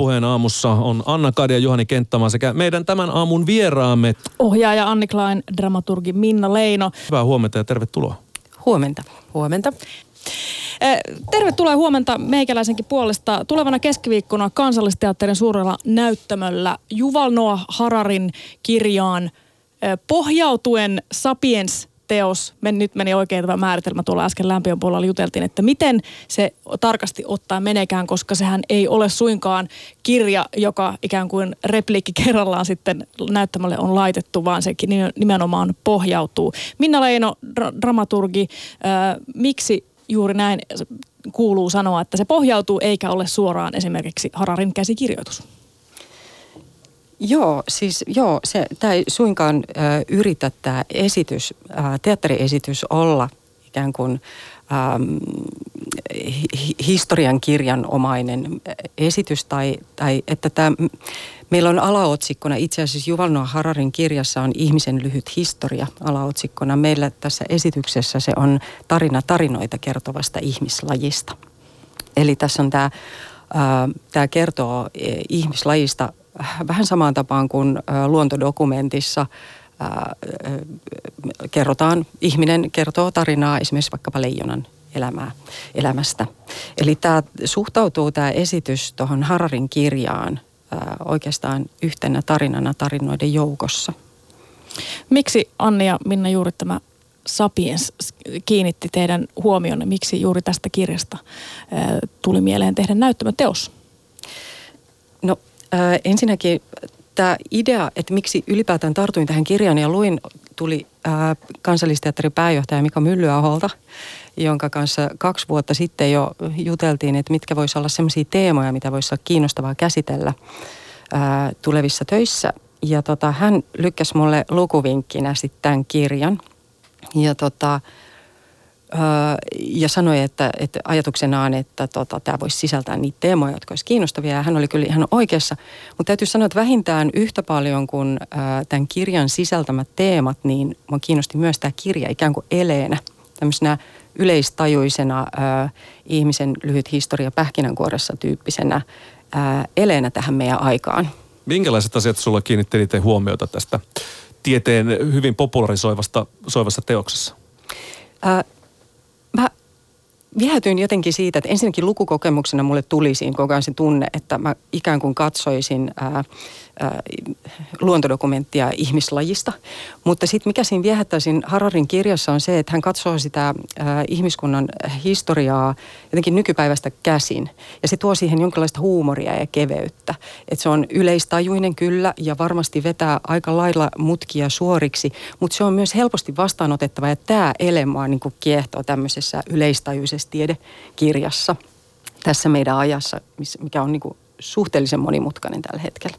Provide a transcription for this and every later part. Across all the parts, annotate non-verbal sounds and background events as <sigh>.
Ylepuheen aamussa on Anna Kadi ja Juhani Kenttämaa sekä meidän tämän aamun vieraamme. Ohjaaja Anni Klein, dramaturgi Minna Leino. Hyvää huomenta ja tervetuloa. Huomenta. Huomenta. Tervetuloa huomenta meikäläisenkin puolesta. Tulevana keskiviikkona kansallisteatterin suurella näyttämöllä Juval Noah Hararin kirjaan pohjautuen Sapiens teos, men, nyt meni oikein tämä määritelmä tuolla äsken lämpiön puolella juteltiin, että miten se tarkasti ottaa menekään, koska sehän ei ole suinkaan kirja, joka ikään kuin repliikki kerrallaan sitten näyttämälle on laitettu, vaan se nimenomaan pohjautuu. Minna Leino, dra- dramaturgi, äh, miksi juuri näin kuuluu sanoa, että se pohjautuu eikä ole suoraan esimerkiksi Hararin käsikirjoitus? Joo, siis joo, se, tämä ei suinkaan ö, yritä tämä esitys, ö, teatteriesitys olla ikään kuin ähm, hi, historian kirjanomainen esitys tai, tai että tämä, meillä on alaotsikkona, itse asiassa Juval Noah Hararin kirjassa on ihmisen lyhyt historia alaotsikkona. Meillä tässä esityksessä se on tarina tarinoita kertovasta ihmislajista. Eli tässä on tämä, tämä kertoo e, ihmislajista vähän samaan tapaan kuin luontodokumentissa kerrotaan, ihminen kertoo tarinaa esimerkiksi vaikkapa leijonan elämää, elämästä. Eli tämä suhtautuu tämä esitys tuohon Hararin kirjaan oikeastaan yhtenä tarinana tarinoiden joukossa. Miksi Anni ja Minna juuri tämä Sapiens kiinnitti teidän huomionne? Miksi juuri tästä kirjasta tuli mieleen tehdä näyttämöteos? No Äh, ensinnäkin tämä idea, että miksi ylipäätään tartuin tähän kirjaan ja luin, tuli äh, kansallisteatterin pääjohtaja Mika Myllyaholta, jonka kanssa kaksi vuotta sitten jo juteltiin, että mitkä voisi olla sellaisia teemoja, mitä voisi olla kiinnostavaa käsitellä äh, tulevissa töissä. Ja tota, hän lykkäsi mulle lukuvinkkinä sitten tämän kirjan. Ja tota, ja sanoi, että, että ajatuksenaan, että tota, tämä voisi sisältää niitä teemoja, jotka olisivat kiinnostavia. Ja hän oli kyllä ihan oikeassa. Mutta täytyy sanoa, että vähintään yhtä paljon kuin ää, tämän kirjan sisältämät teemat, niin minua kiinnosti myös tämä kirja ikään kuin eleenä. Tämmöisenä yleistajuisena ää, ihmisen lyhyt historia pähkinänkuoressa tyyppisenä ää, eleenä tähän meidän aikaan. Minkälaiset asiat sulla kiinnitteli huomiota tästä tieteen hyvin popularisoivasta soivassa teoksessa? Ää, viehätyin jotenkin siitä, että ensinnäkin lukukokemuksena mulle tuli siinä koko ajan se tunne, että mä ikään kuin katsoisin ää, luontodokumenttia ihmislajista. Mutta sitten mikä siinä viehättää siinä Hararin kirjassa on se, että hän katsoo sitä ihmiskunnan historiaa jotenkin nykypäivästä käsin. Ja se tuo siihen jonkinlaista huumoria ja keveyttä. Että se on yleistajuinen kyllä ja varmasti vetää aika lailla mutkia suoriksi, mutta se on myös helposti vastaanotettava ja tämä elemaa niin kiehtoo tämmöisessä yleistajuisessa tiedekirjassa tässä meidän ajassa, mikä on niin suhteellisen monimutkainen tällä hetkellä.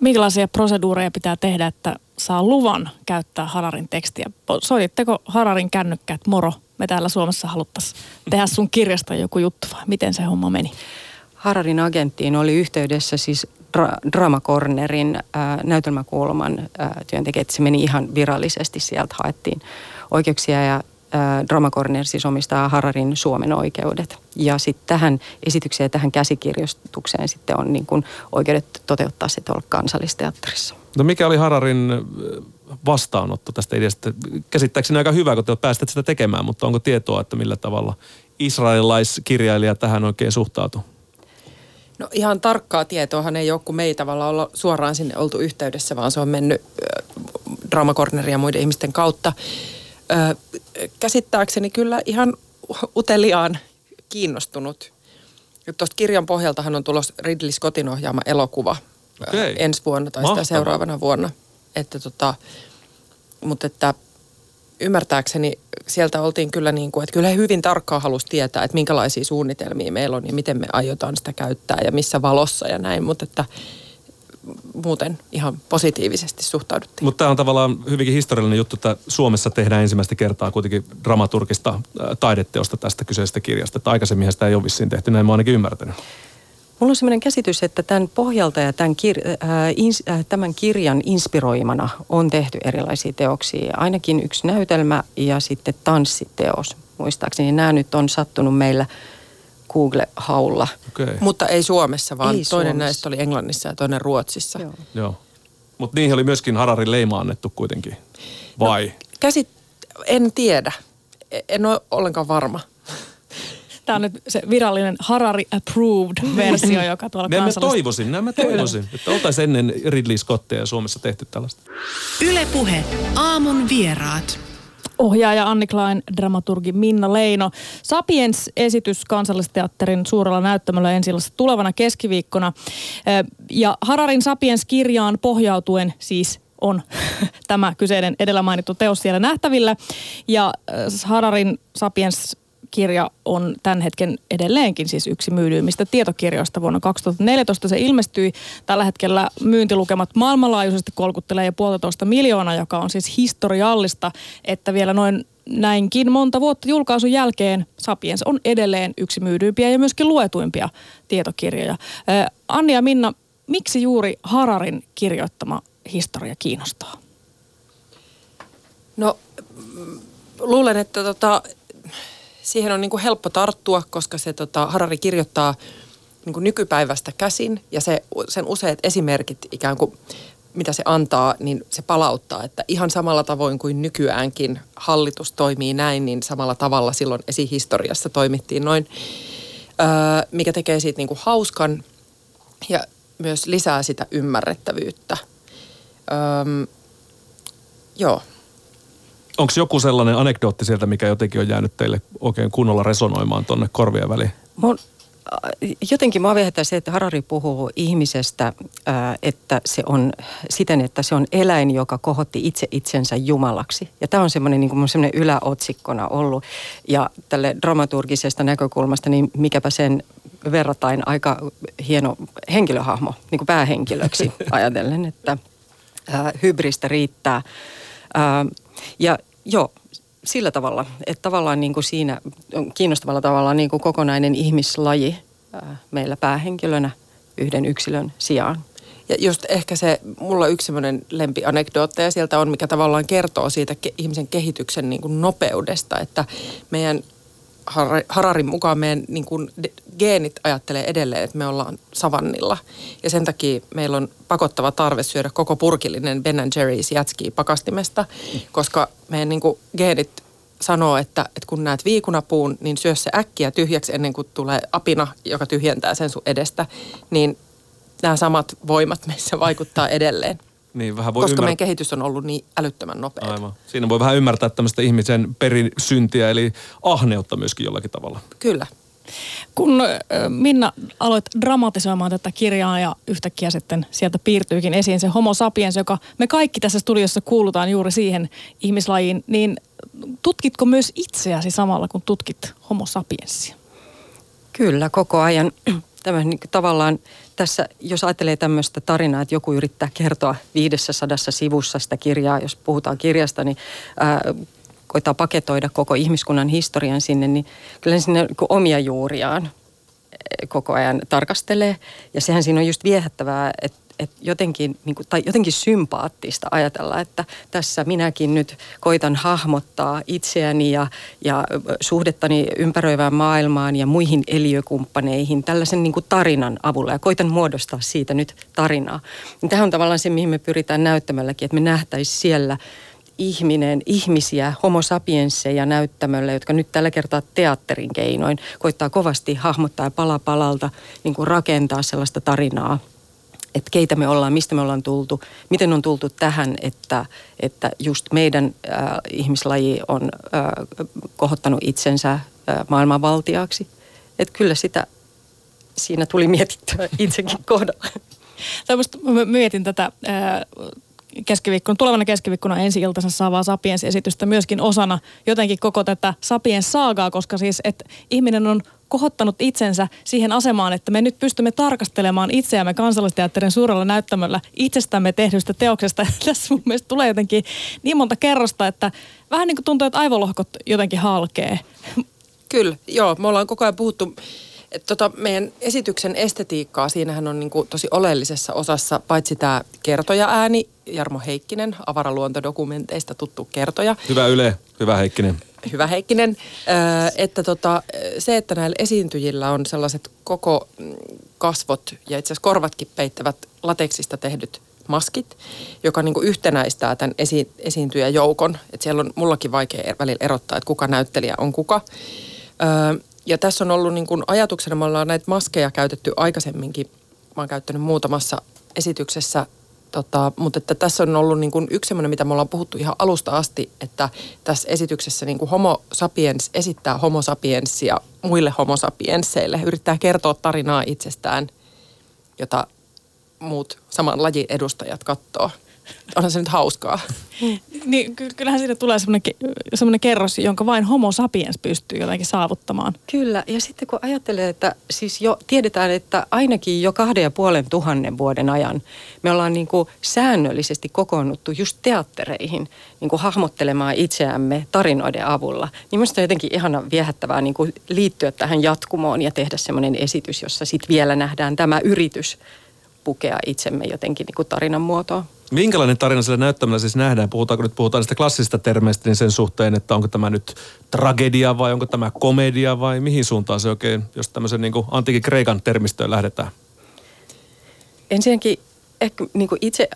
Minkälaisia proseduureja pitää tehdä, että saa luvan käyttää Hararin tekstiä? Soititteko Hararin kännykkä, moro, me täällä Suomessa haluttaisiin tehdä sun kirjasta joku juttu vai miten se homma meni? Hararin agenttiin oli yhteydessä siis Dra- Drama Cornerin äh, näytelmäkulman äh, työntekijät. Se meni ihan virallisesti, sieltä haettiin oikeuksia ja Drama Corner siis omistaa Hararin Suomen oikeudet. Ja sitten tähän esitykseen ja tähän käsikirjoitukseen sitten on niin kuin oikeudet toteuttaa se tuolla kansallisteatterissa. No mikä oli Hararin vastaanotto tästä ideasta? Käsittääkseni aika hyvä, kun te päästät sitä tekemään, mutta onko tietoa, että millä tavalla israelilaiskirjailija tähän oikein suhtautuu? No ihan tarkkaa tietoahan ei ole, kun me ei tavallaan olla suoraan sinne oltu yhteydessä, vaan se on mennyt Drama Cornerin ja muiden ihmisten kautta ö, käsittääkseni kyllä ihan uteliaan kiinnostunut. Tuosta kirjan pohjaltahan on tulos Ridley Scottin ohjaama elokuva okay. ensi vuonna tai sitä seuraavana vuonna. Että tota, mutta että ymmärtääkseni sieltä oltiin kyllä niin kuin, että kyllä he hyvin tarkkaan halusi tietää, että minkälaisia suunnitelmia meillä on ja miten me aiotaan sitä käyttää ja missä valossa ja näin. Mutta että muuten ihan positiivisesti suhtauduttiin. Mutta tämä on tavallaan hyvinkin historiallinen juttu, että Suomessa tehdään ensimmäistä kertaa kuitenkin dramaturgista taideteosta tästä kyseisestä kirjasta. Että aikaisemmin sitä ei ole vissiin tehty, näin mä ainakin ymmärtänyt. Mulla on sellainen käsitys, että tämän pohjalta ja tämän, kir- äh, ins- äh, tämän kirjan inspiroimana on tehty erilaisia teoksia. Ainakin yksi näytelmä ja sitten tanssiteos. Muistaakseni nämä nyt on sattunut meillä Google-haulla. Okei. Mutta ei Suomessa, vaan Ei toinen Suomessa. näistä oli Englannissa ja toinen Ruotsissa. Joo. Joo. Mutta niihin oli myöskin Hararin leima annettu kuitenkin. Vai? No. Käsit, en tiedä. E- En ole ollenkaan varma. <laughs> Tämä on nyt se virallinen Harari approved versio, joka tuolla <laughs> Näin mä kansallis- toivoisin, näin mä toivoisin, että oltaisiin ennen Ridley Scottia Suomessa tehty tällaista. Ylepuhe aamun vieraat. Ohjaaja Anni Klein, dramaturgi Minna Leino. Sapiens-esitys kansallisteatterin suurella näyttämöllä ensi tulevana keskiviikkona. Ja Hararin Sapiens-kirjaan pohjautuen siis on <laughs> tämä kyseinen edellä mainittu teos siellä nähtävillä. Ja Hararin Sapiens kirja on tämän hetken edelleenkin siis yksi myydyimmistä tietokirjoista. Vuonna 2014 se ilmestyi. Tällä hetkellä myyntilukemat maailmanlaajuisesti kolkuttelee jo puolitoista miljoonaa, joka on siis historiallista, että vielä noin näinkin monta vuotta julkaisun jälkeen Sapiens on edelleen yksi myydyimpiä ja myöskin luetuimpia tietokirjoja. Anni ja Minna, miksi juuri Hararin kirjoittama historia kiinnostaa? No luulen, että tota, siihen on niinku helppo tarttua, koska se tota, Harari kirjoittaa niinku nykypäivästä käsin ja se, sen useat esimerkit ikään kuin mitä se antaa, niin se palauttaa, että ihan samalla tavoin kuin nykyäänkin hallitus toimii näin, niin samalla tavalla silloin esihistoriassa toimittiin noin, öö, mikä tekee siitä niinku hauskan ja myös lisää sitä ymmärrettävyyttä. Öö, joo. Onko joku sellainen anekdootti sieltä, mikä jotenkin on jäänyt teille oikein kunnolla resonoimaan tonne korvien väliin? Mun, äh, jotenkin mua viehättää se, että Harari puhuu ihmisestä, äh, että se on siten, että se on eläin, joka kohotti itse itsensä jumalaksi. Ja tämä on semmoinen niin kuin semmoinen yläotsikkona ollut. Ja tälle dramaturgisesta näkökulmasta, niin mikäpä sen verratain aika hieno henkilöhahmo, niin kuin päähenkilöksi <laughs> ajatellen, että äh, hybristä riittää. Ja joo, sillä tavalla, että tavallaan niin kuin siinä kiinnostavalla tavalla niin kuin kokonainen ihmislaji ää, meillä päähenkilönä yhden yksilön sijaan. Ja just ehkä se, mulla yksi semmoinen lempianekdootteja sieltä on, mikä tavallaan kertoo siitä ke- ihmisen kehityksen niin kuin nopeudesta, että meidän Hararin mukaan meidän niin kuin geenit ajattelee edelleen, että me ollaan savannilla. Ja sen takia meillä on pakottava tarve syödä koko purkillinen Ben Jerry's jätski pakastimesta, koska meidän niin kuin geenit sanoo, että, että kun näet viikunapuun, niin syö se äkkiä tyhjäksi ennen kuin tulee apina, joka tyhjentää sen sun edestä. Niin nämä samat voimat meissä vaikuttaa edelleen. Niin, vähän voi Koska ymmärtää. meidän kehitys on ollut niin älyttömän nopeaa. Aivan. Siinä voi vähän ymmärtää tämmöistä ihmisen perisyntiä, eli ahneutta myöskin jollakin tavalla. Kyllä. Kun Minna aloit dramatisoimaan tätä kirjaa ja yhtäkkiä sitten sieltä piirtyykin esiin se homo sapiens, joka me kaikki tässä studiossa kuulutaan juuri siihen ihmislajiin, niin tutkitko myös itseäsi samalla kun tutkit homo sapiensia? Kyllä, koko ajan. Tämä niin tavallaan tässä, jos ajattelee tämmöistä tarinaa, että joku yrittää kertoa 500 sivussa sitä kirjaa, jos puhutaan kirjasta, niin ää, koittaa paketoida koko ihmiskunnan historian sinne, niin kyllä sinne niin omia juuriaan koko ajan tarkastelee. Ja sehän siinä on just viehättävää, että että jotenkin, niin kuin, tai jotenkin sympaattista ajatella, että tässä minäkin nyt koitan hahmottaa itseäni ja, ja suhdettani ympäröivään maailmaan ja muihin eliökumppaneihin tällaisen niin kuin tarinan avulla ja koitan muodostaa siitä nyt tarinaa. Niin Tämä on tavallaan se, mihin me pyritään näyttämälläkin, että me nähtäisiin siellä ihminen, ihmisiä, homo sapiensseja näyttämöllä, jotka nyt tällä kertaa teatterin keinoin koittaa kovasti hahmottaa ja pala palalta niin kuin rakentaa sellaista tarinaa, että keitä me ollaan, mistä me ollaan tultu, miten on tultu tähän, että, että just meidän äh, ihmislaji on äh, kohottanut itsensä äh, maailmanvaltiaaksi. Että kyllä sitä siinä tuli mietittyä itsekin kohdalla. Tai musta mä mietin tätä ää, keskiviikkona, tulevana keskiviikkona ensi iltansa saavaa Sapiens-esitystä myöskin osana jotenkin koko tätä Sapiens-saagaa, koska siis, että ihminen on kohottanut itsensä siihen asemaan, että me nyt pystymme tarkastelemaan itseämme kansallisteatterin suurella näyttämöllä itsestämme tehdystä teoksesta. <laughs> Tässä mun mielestä tulee jotenkin niin monta kerrosta, että vähän niin kuin tuntuu, että aivolohkot jotenkin halkee. Kyllä, joo. Me ollaan koko ajan puhuttu että tota, meidän esityksen estetiikkaa, siinähän on niin kuin tosi oleellisessa osassa paitsi tämä kertoja-ääni, Jarmo Heikkinen, avaraluontodokumenteista tuttu kertoja. Hyvä Yle, hyvä Heikkinen. Hyvä Heikkinen, Ö, että tota, se, että näillä esiintyjillä on sellaiset koko mm, kasvot ja itse asiassa korvatkin peittävät lateksista tehdyt maskit, joka niin yhtenäistää tämän esi- esiintyjäjoukon. Että siellä on mullakin vaikea välillä erottaa, että kuka näyttelijä on kuka. Öö, ja tässä on ollut niin kuin ajatuksena, me ollaan näitä maskeja käytetty aikaisemminkin. Mä oon käyttänyt muutamassa esityksessä Tota, mutta että tässä on ollut niin kuin yksi semmoinen, mitä me ollaan puhuttu ihan alusta asti, että tässä esityksessä niin kuin homo sapiens esittää homo sapiensia muille homo sapiensseille, yrittää kertoa tarinaa itsestään, jota muut saman lajin edustajat katsoo. Onhan se nyt hauskaa. Niin, kyllähän siitä tulee semmoinen, kerros, jonka vain homo sapiens pystyy jotenkin saavuttamaan. Kyllä, ja sitten kun ajattelee, että siis jo tiedetään, että ainakin jo kahden ja puolen tuhannen vuoden ajan me ollaan niin kuin säännöllisesti kokoonnuttu just teattereihin niin kuin hahmottelemaan itseämme tarinoiden avulla. Niin minusta on jotenkin ihana viehättävää niin kuin liittyä tähän jatkumoon ja tehdä semmoinen esitys, jossa sitten vielä nähdään tämä yritys pukea itsemme jotenkin niin kuin tarinan muotoon. Minkälainen tarina sillä näyttämällä siis nähdään? Puhutaanko nyt, puhutaan niistä klassisista termeistä niin sen suhteen, että onko tämä nyt tragedia vai onko tämä komedia vai mihin suuntaan se oikein, jos tämmöisen niin antiikin Kreikan termistöön lähdetään? Ensinnäkin ehkä niin kuin itse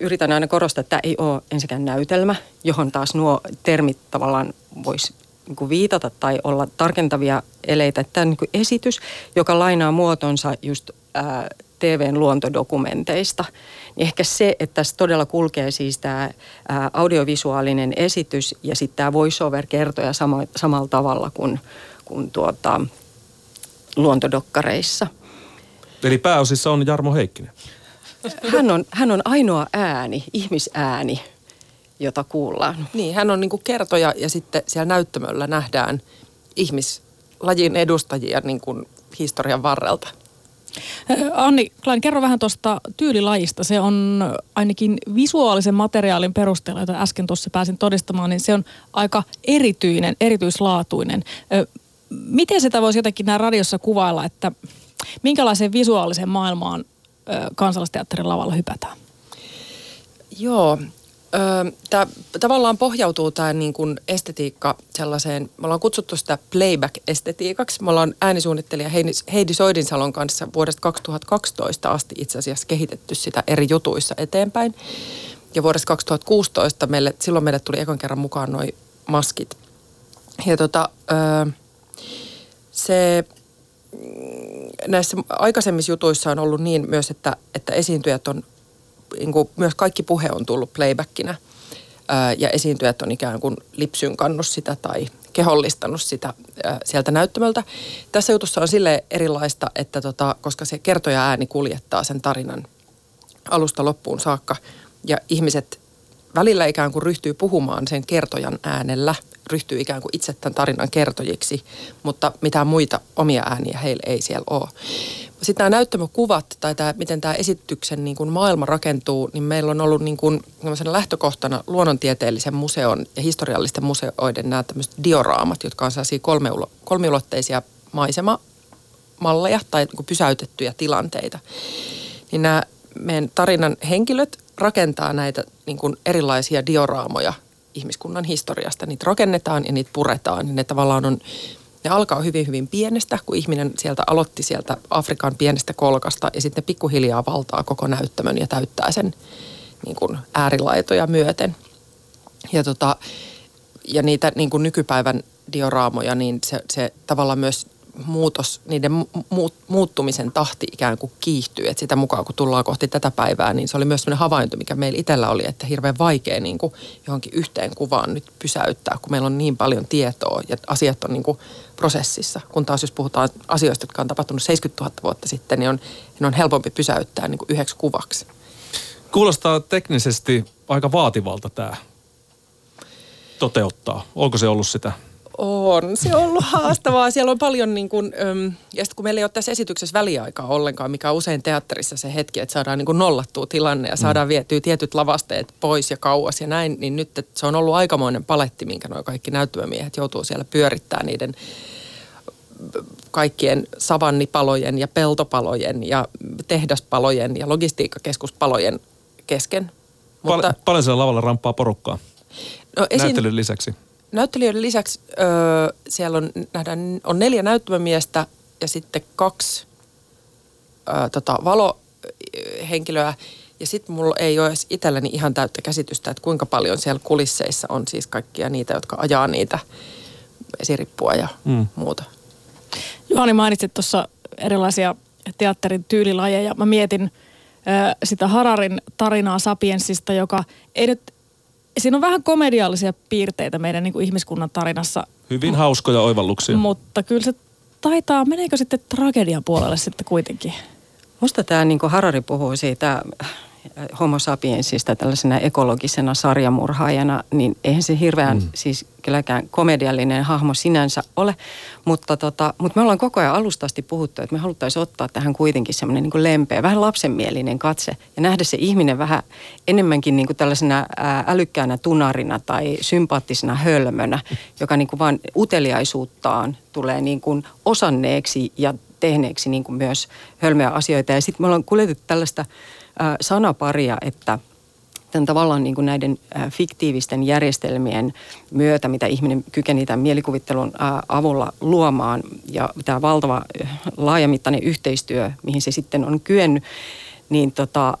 yritän aina korostaa, että tämä ei ole ensinnäkään näytelmä, johon taas nuo termit tavallaan voisi niin viitata tai olla tarkentavia eleitä. Tämä on niin esitys, joka lainaa muotonsa just TVn luontodokumenteista, niin ehkä se, että tässä todella kulkee siis tämä audiovisuaalinen esitys ja sitten tämä voiceover-kertoja sama, samalla tavalla kuin, kuin tuota, luontodokkareissa. Eli pääosissa on Jarmo Heikkinen. Hän on, hän on ainoa ääni, ihmisääni, jota kuullaan. Niin, hän on niin kuin kertoja ja sitten siellä näyttämöllä nähdään ihmislajin edustajia niin kuin historian varrelta. Anni Klein, kerro vähän tuosta tyylilajista. Se on ainakin visuaalisen materiaalin perusteella, jota äsken tuossa pääsin todistamaan, niin se on aika erityinen, erityislaatuinen. Miten sitä voisi jotenkin näin radiossa kuvailla, että minkälaiseen visuaaliseen maailmaan kansallisteatterin lavalla hypätään? Joo, Tämä tavallaan pohjautuu tämä niin kuin estetiikka sellaiseen, me ollaan kutsuttu sitä playback-estetiikaksi. Me ollaan äänisuunnittelija Heidi Soidinsalon kanssa vuodesta 2012 asti itse asiassa kehitetty sitä eri jutuissa eteenpäin. Ja vuodesta 2016 meille, silloin meille tuli ekan kerran mukaan noin maskit. Ja tota, se näissä aikaisemmissa jutuissa on ollut niin myös, että, että esiintyjät on niin kuin myös kaikki puhe on tullut playbackina ää, ja esiintyjät on ikään kuin lipsyn kannut sitä tai kehollistanut sitä sieltä näyttämöltä. Tässä jutussa on sille erilaista, että tota, koska se kertoja ääni kuljettaa sen tarinan alusta loppuun saakka ja ihmiset välillä ikään kuin ryhtyy puhumaan sen kertojan äänellä, ryhtyy ikään kuin itse tämän tarinan kertojiksi, mutta mitään muita omia ääniä heillä ei siellä ole. Sitten nämä näyttämökuvat tai tämä, miten tämä esityksen niin kuin maailma rakentuu, niin meillä on ollut niin kuin, lähtökohtana luonnontieteellisen museon ja historiallisten museoiden nämä tämmöiset dioraamat, jotka on sellaisia kolmeulo, kolmiulotteisia maisemamalleja tai niin kuin pysäytettyjä tilanteita. Niin nämä meidän tarinan henkilöt rakentaa näitä niin kuin erilaisia dioraamoja ihmiskunnan historiasta. Niitä rakennetaan ja niitä puretaan. Ja ne tavallaan on ne alkaa hyvin, hyvin pienestä, kun ihminen sieltä aloitti sieltä Afrikan pienestä kolkasta ja sitten pikkuhiljaa valtaa koko näyttämön ja täyttää sen niin kuin äärilaitoja myöten. Ja, tota, ja niitä niin kuin nykypäivän dioraamoja, niin se, se tavallaan myös muutos, niiden mu- muuttumisen tahti ikään kuin kiihtyy. Että sitä mukaan kun tullaan kohti tätä päivää, niin se oli myös sellainen havainto, mikä meillä itsellä oli, että hirveän vaikea niin kuin johonkin yhteen kuvaan nyt pysäyttää, kun meillä on niin paljon tietoa ja asiat on niin kuin prosessissa. Kun taas jos puhutaan asioista, jotka on tapahtunut 70 000 vuotta sitten, niin on, niin on helpompi pysäyttää niin kuin yhdeksi kuvaksi. Kuulostaa teknisesti aika vaativalta tämä toteuttaa. Onko se ollut sitä? On, se on ollut haastavaa. Siellä on paljon niin kuin, ja sitten kun meillä ei ole tässä esityksessä väliaikaa ollenkaan, mikä on usein teatterissa se hetki, että saadaan niin kuin nollattua tilanne ja saadaan mm. vietyä tietyt lavasteet pois ja kauas ja näin, niin nyt että se on ollut aikamoinen paletti, minkä nuo kaikki näyttämömiehet joutuu siellä pyörittämään niiden kaikkien savannipalojen ja peltopalojen ja tehdaspalojen ja logistiikkakeskuspalojen kesken. Mutta, Pal- paljon siellä lavalla ramppaa porukkaa no, esiin... näyttelyn lisäksi? Näyttelijöiden lisäksi ö, siellä on, nähdään, on neljä näyttämömiestä ja sitten kaksi ö, tota, valohenkilöä. Ja sitten mulla ei ole edes itselläni ihan täyttä käsitystä, että kuinka paljon siellä kulisseissa on siis kaikkia niitä, jotka ajaa niitä esirippua ja mm. muuta. Juhani mainitsit tuossa erilaisia teatterin tyylilajeja. Mä mietin ö, sitä Hararin tarinaa Sapiensista, joka ei nyt, siinä on vähän komediallisia piirteitä meidän niin kuin ihmiskunnan tarinassa. Hyvin hauskoja oivalluksia. Mutta kyllä se taitaa, meneekö sitten tragedian puolelle sitten kuitenkin? Musta tämä niin Harari puhuu siitä homo sapiensista tällaisena ekologisena sarjamurhaajana, niin eihän se hirveän mm. siis kylläkään komediallinen hahmo sinänsä ole. Mutta, tota, mutta me ollaan koko ajan alustasti puhuttu, että me haluttaisiin ottaa tähän kuitenkin semmoinen niin lempeä, vähän lapsenmielinen katse ja nähdä se ihminen vähän enemmänkin niin kuin tällaisena älykkäänä tunarina tai sympaattisena hölmönä, joka niin kuin vaan uteliaisuuttaan tulee niin kuin osanneeksi ja tehneeksi niin kuin myös hölmöjä asioita. Ja sitten me ollaan kuljetettu tällaista sanaparia, että tämän tavallaan niin kuin näiden fiktiivisten järjestelmien myötä, mitä ihminen kykeni tämän mielikuvittelun avulla luomaan ja tämä valtava laajamittainen yhteistyö, mihin se sitten on kyennyt, niin tota,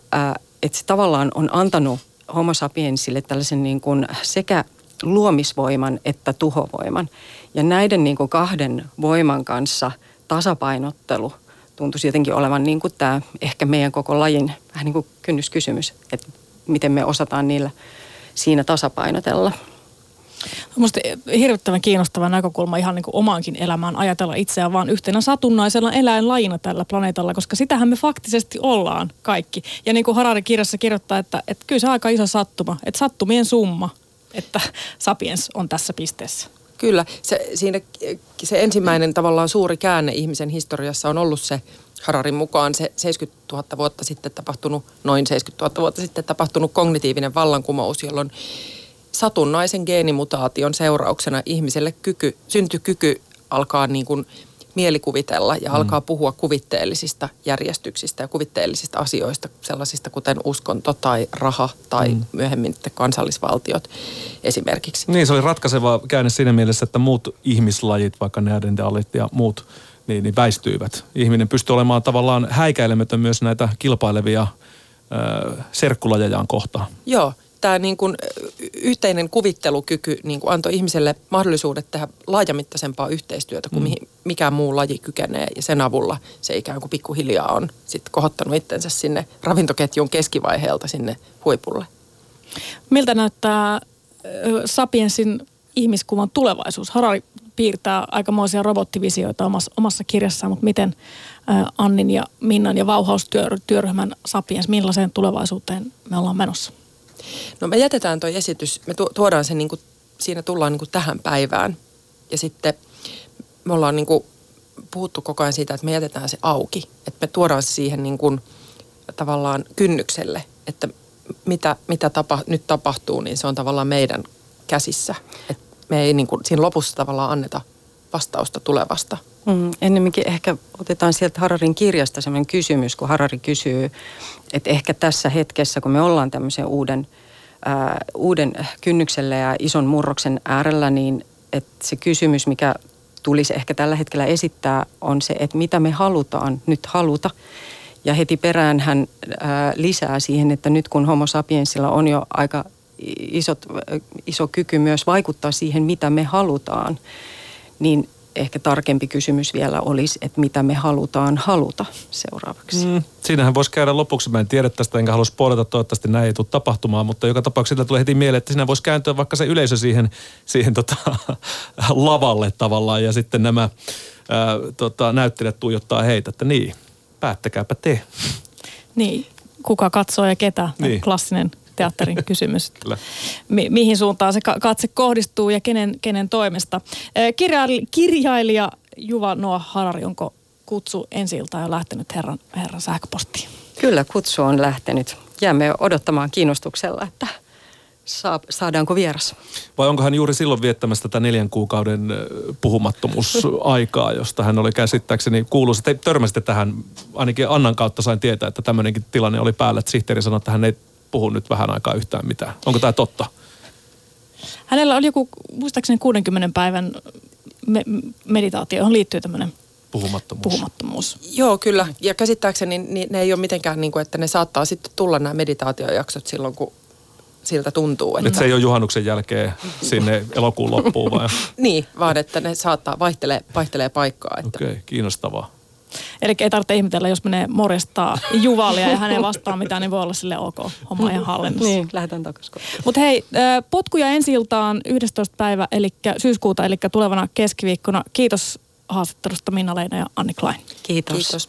että se tavallaan on antanut homo sapiensille tällaisen niin kuin sekä luomisvoiman että tuhovoiman. Ja näiden niin kuin kahden voiman kanssa tasapainottelu – tuntuisi jotenkin olevan niin kuin tämä ehkä meidän koko lajin vähän niin kuin kynnyskysymys, että miten me osataan niillä siinä tasapainotella. Minusta hirvittävän kiinnostava näkökulma ihan niin kuin omaankin elämään ajatella itseään vaan yhtenä satunnaisella eläinlajina tällä planeetalla, koska sitähän me faktisesti ollaan kaikki. Ja niin kuin Harari kirjassa kirjoittaa, että, että kyllä se aika iso sattuma, että sattumien summa, että sapiens on tässä pisteessä. Kyllä, se, siinä, se ensimmäinen tavallaan suuri käänne ihmisen historiassa on ollut se Hararin mukaan. Se 70 000 vuotta sitten tapahtunut, noin 70 000 vuotta sitten tapahtunut kognitiivinen vallankumous, jolloin satunnaisen geenimutaation seurauksena ihmiselle kyky, syntykyky alkaa niin kuin mielikuvitella ja mm. alkaa puhua kuvitteellisista järjestyksistä ja kuvitteellisista asioista, sellaisista kuten uskonto tai raha tai mm. myöhemmin kansallisvaltiot esimerkiksi. Niin, se oli ratkaiseva käänne siinä mielessä, että muut ihmislajit, vaikka neandertalit ja muut, niin, niin väistyivät. Ihminen pystyi olemaan tavallaan häikäilemätön myös näitä kilpailevia serkkulajejaan kohtaan. Joo, tämä niin kuin yhteinen kuvittelukyky niin kuin antoi ihmiselle mahdollisuudet tehdä laajamittaisempaa yhteistyötä kuin mm. mikään muu laji kykenee. Ja sen avulla se ikään kuin pikkuhiljaa on sitten kohottanut itsensä sinne ravintoketjun keskivaiheelta sinne huipulle. Miltä näyttää Sapiensin ihmiskuvan tulevaisuus? Harari piirtää aikamoisia robottivisioita omassa, omassa kirjassaan, mutta miten Annin ja Minnan ja Vauhaustyöryhmän Sapiens, millaiseen tulevaisuuteen me ollaan menossa? No me jätetään tuo esitys, me tuodaan se niin kuin, siinä tullaan niin kuin tähän päivään. Ja sitten me ollaan niin kuin puhuttu koko ajan siitä, että me jätetään se auki. Että me tuodaan siihen niin kuin, tavallaan kynnykselle, että mitä, mitä tapa, nyt tapahtuu, niin se on tavallaan meidän käsissä. Että me ei niin kuin, siinä lopussa tavallaan anneta vastausta tulevasta. Mm, ennemminkin ehkä otetaan sieltä Hararin kirjasta sellainen kysymys, kun Harari kysyy, että ehkä tässä hetkessä, kun me ollaan tämmöisen uuden, ää, uuden kynnyksellä ja ison murroksen äärellä, niin että se kysymys, mikä tulisi ehkä tällä hetkellä esittää, on se, että mitä me halutaan nyt haluta. Ja heti perään hän ää, lisää siihen, että nyt kun homo sapiensilla on jo aika isot, iso kyky myös vaikuttaa siihen, mitä me halutaan, niin ehkä tarkempi kysymys vielä olisi, että mitä me halutaan haluta seuraavaksi. Mm, siinähän voisi käydä lopuksi, mä en tiedä tästä enkä halua spoilata, toivottavasti näin ei tule tapahtumaan, mutta joka tapauksessa tulee heti mieleen, että siinä voisi kääntyä vaikka se yleisö siihen, siihen tota, <laughs> lavalle tavallaan ja sitten nämä ää, tota, näyttelijät tuijottaa heitä, että niin, päättäkääpä te. Niin, kuka katsoo ja ketä, niin. klassinen teatterin <laughs> kysymys. Mi- mihin suuntaan se katse kohdistuu ja kenen, kenen toimesta. Kirjailija, kirjailija Juva Noa Harari, onko kutsu ensi jo lähtenyt herran, herran sähköpostiin? Kyllä, kutsu on lähtenyt. Jäämme odottamaan kiinnostuksella, että saa, saadaanko vieras. Vai onko hän juuri silloin viettämässä tätä neljän kuukauden puhumattomuusaikaa, <laughs> josta hän oli käsittääkseni kuullut. Te törmäsitte tähän, ainakin Annan kautta sain tietää, että tämmöinenkin tilanne oli päällä, että sihteeri sanoi, että hän ei puhu nyt vähän aikaa yhtään mitään. Onko tämä totta? Hänellä oli joku, muistaakseni 60 päivän me- meditaatio, johon liittyy tämmöinen Puhumattomuus. puhumattomuus. Joo, kyllä. Ja käsittääkseni niin ne ei ole mitenkään niin kuin, että ne saattaa sitten tulla nämä meditaatiojaksot silloin, kun siltä tuntuu. Että... Nyt se ei ole juhannuksen jälkeen sinne elokuun loppuun vai? <laughs> Niin, vaan että ne saattaa, vaihtelee, vaihtelee paikkaa. Että... Okei, okay, kiinnostavaa. Eli ei tarvitse ihmetellä, jos menee morjestaa Juvalia ja hänen vastaan mitään, niin voi olla sille ok, homma ihan hallinnassa. Niin, lähdetään takaisin. Mutta hei, potkuja ensi iltaan 11. päivä, eli syyskuuta, eli tulevana keskiviikkona. Kiitos haastattelusta Minna Leina ja Anni Klein. Kiitos. Kiitos.